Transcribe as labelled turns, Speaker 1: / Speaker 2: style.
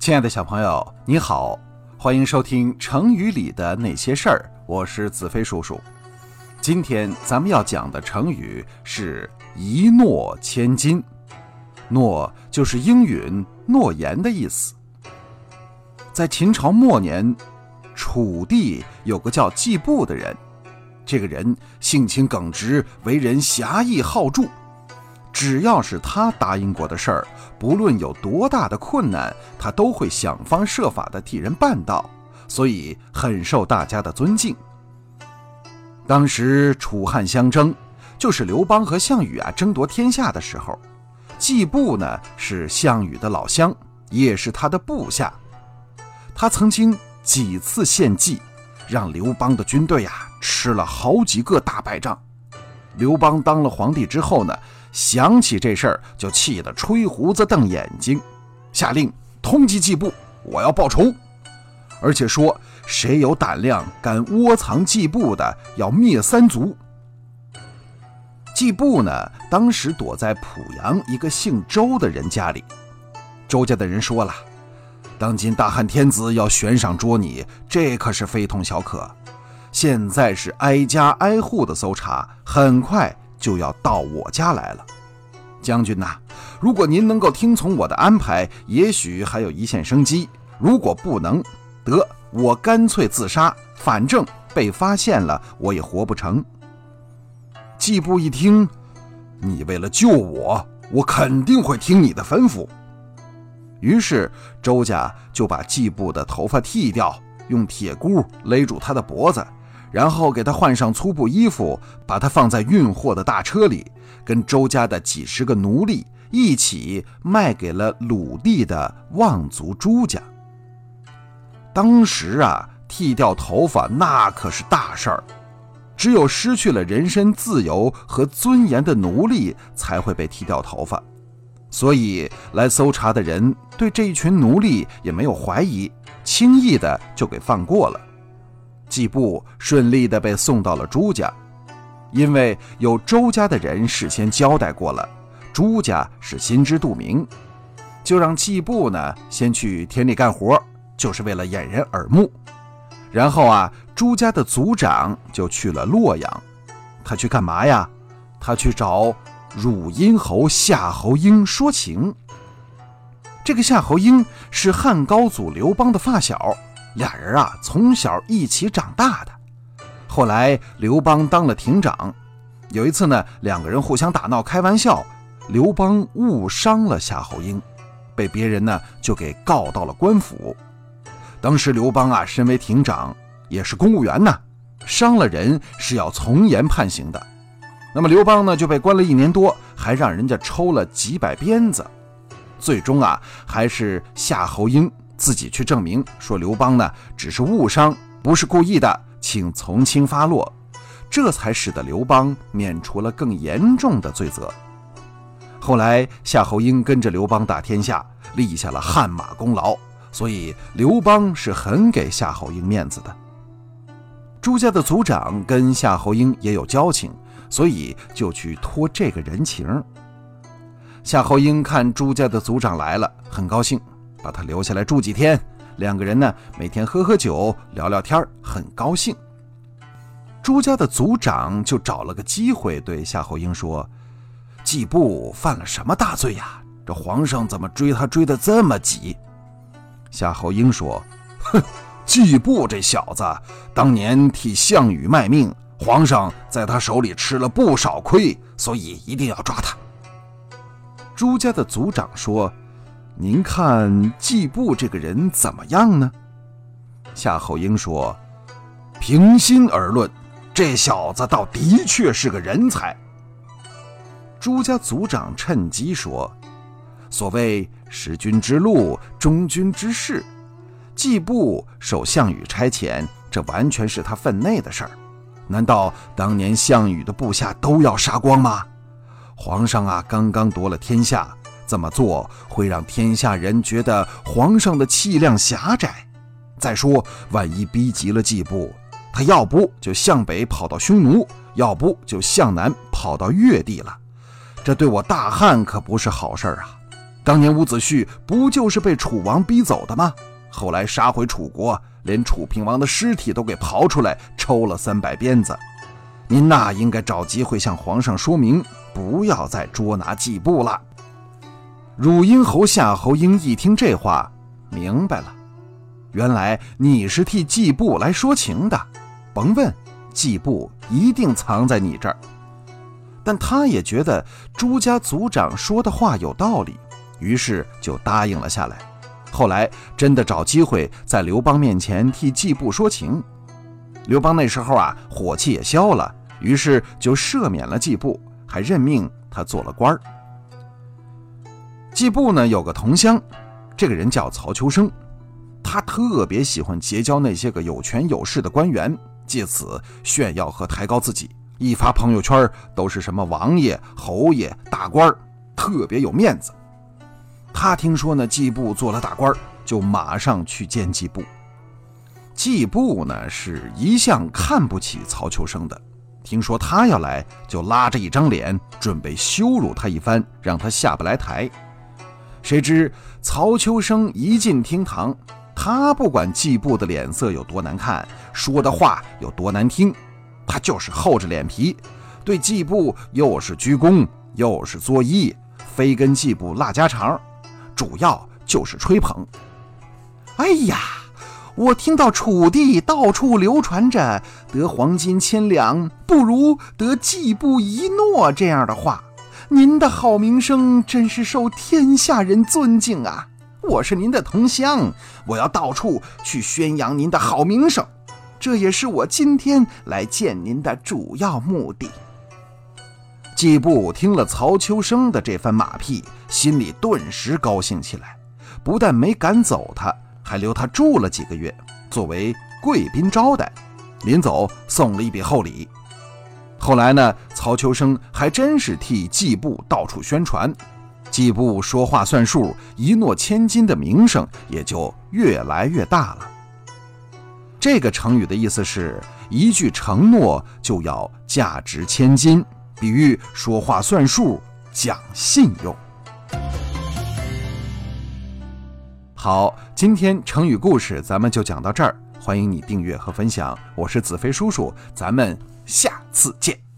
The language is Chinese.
Speaker 1: 亲爱的小朋友，你好，欢迎收听成语里的那些事儿。我是子飞叔叔。今天咱们要讲的成语是一诺千金。诺就是应允、诺言的意思。在秦朝末年，楚地有个叫季布的人，这个人性情耿直，为人侠义好助。只要是他答应过的事儿，不论有多大的困难，他都会想方设法的替人办到，所以很受大家的尊敬。当时楚汉相争，就是刘邦和项羽啊争夺天下的时候，季布呢是项羽的老乡，也是他的部下。他曾经几次献计，让刘邦的军队啊吃了好几个大败仗。刘邦当了皇帝之后呢？想起这事儿，就气得吹胡子瞪眼睛，下令通缉季布，我要报仇，而且说谁有胆量敢窝藏季布的，要灭三族。季布呢，当时躲在濮阳一个姓周的人家里。周家的人说了，当今大汉天子要悬赏捉你，这可是非同小可。现在是挨家挨户的搜查，很快。就要到我家来了，将军呐，如果您能够听从我的安排，也许还有一线生机；如果不能，得我干脆自杀，反正被发现了，我也活不成。季布一听，你为了救我，我肯定会听你的吩咐。于是周家就把季布的头发剃掉，用铁箍勒住他的脖子。然后给他换上粗布衣服，把他放在运货的大车里，跟周家的几十个奴隶一起卖给了鲁地的望族朱家。当时啊，剃掉头发那可是大事儿，只有失去了人身自由和尊严的奴隶才会被剃掉头发，所以来搜查的人对这一群奴隶也没有怀疑，轻易的就给放过了。季布顺利地被送到了朱家，因为有周家的人事先交代过了，朱家是心知肚明，就让季布呢先去田里干活，就是为了掩人耳目。然后啊，朱家的族长就去了洛阳，他去干嘛呀？他去找汝阴侯夏侯婴说情。这个夏侯婴是汉高祖刘邦的发小。俩人啊，从小一起长大的。后来刘邦当了亭长，有一次呢，两个人互相打闹开玩笑，刘邦误伤了夏侯婴，被别人呢就给告到了官府。当时刘邦啊，身为亭长，也是公务员呢，伤了人是要从严判刑的。那么刘邦呢就被关了一年多，还让人家抽了几百鞭子。最终啊，还是夏侯婴。自己去证明说刘邦呢只是误伤，不是故意的，请从轻发落，这才使得刘邦免除了更严重的罪责。后来夏侯婴跟着刘邦打天下，立下了汗马功劳，所以刘邦是很给夏侯婴面子的。朱家的族长跟夏侯婴也有交情，所以就去托这个人情。夏侯婴看朱家的族长来了，很高兴。把他留下来住几天，两个人呢每天喝喝酒，聊聊天很高兴。朱家的族长就找了个机会对夏侯婴说：“季布犯了什么大罪呀？这皇上怎么追他追得这么急？”夏侯婴说：“哼，季布这小子当年替项羽卖命，皇上在他手里吃了不少亏，所以一定要抓他。”朱家的族长说。您看季布这个人怎么样呢？夏侯婴说：“平心而论，这小子倒的确是个人才。”朱家族长趁机说：“所谓识君之路，忠君之事，季布受项羽差遣，这完全是他分内的事儿。难道当年项羽的部下都要杀光吗？皇上啊，刚刚夺了天下。”这么做会让天下人觉得皇上的气量狭窄。再说，万一逼急了季布，他要不就向北跑到匈奴，要不就向南跑到越地了。这对我大汉可不是好事啊！当年伍子胥不就是被楚王逼走的吗？后来杀回楚国，连楚平王的尸体都给刨出来抽了三百鞭子。您呐，应该找机会向皇上说明，不要再捉拿季布了。汝阴侯夏侯婴一听这话，明白了，原来你是替季布来说情的。甭问，季布一定藏在你这儿。但他也觉得朱家族长说的话有道理，于是就答应了下来。后来真的找机会在刘邦面前替季布说情。刘邦那时候啊，火气也消了，于是就赦免了季布，还任命他做了官儿。季布呢有个同乡，这个人叫曹秋生，他特别喜欢结交那些个有权有势的官员，借此炫耀和抬高自己。一发朋友圈都是什么王爷、侯爷、大官特别有面子。他听说呢，季布做了大官就马上去见季布。季布呢是一向看不起曹秋生的，听说他要来，就拉着一张脸准备羞辱他一番，让他下不来台。谁知曹秋生一进厅堂，他不管季布的脸色有多难看，说的话有多难听。他就是厚着脸皮，对季布又是鞠躬又是作揖，非跟季布拉家常，主要就是吹捧。哎呀，我听到楚地到处流传着“得黄金千两，不如得季布一诺”这样的话，您的好名声真是受天下人尊敬啊！我是您的同乡，我要到处去宣扬您的好名声。这也是我今天来见您的主要目的。季布听了曹秋生的这番马屁，心里顿时高兴起来，不但没赶走他，还留他住了几个月，作为贵宾招待。临走送了一笔厚礼。后来呢，曹秋生还真是替季布到处宣传，季布说话算数、一诺千金的名声也就越来越大了。这个成语的意思是一句承诺就要价值千金，比喻说话算数、讲信用。好，今天成语故事咱们就讲到这儿，欢迎你订阅和分享，我是子飞叔叔，咱们下次见。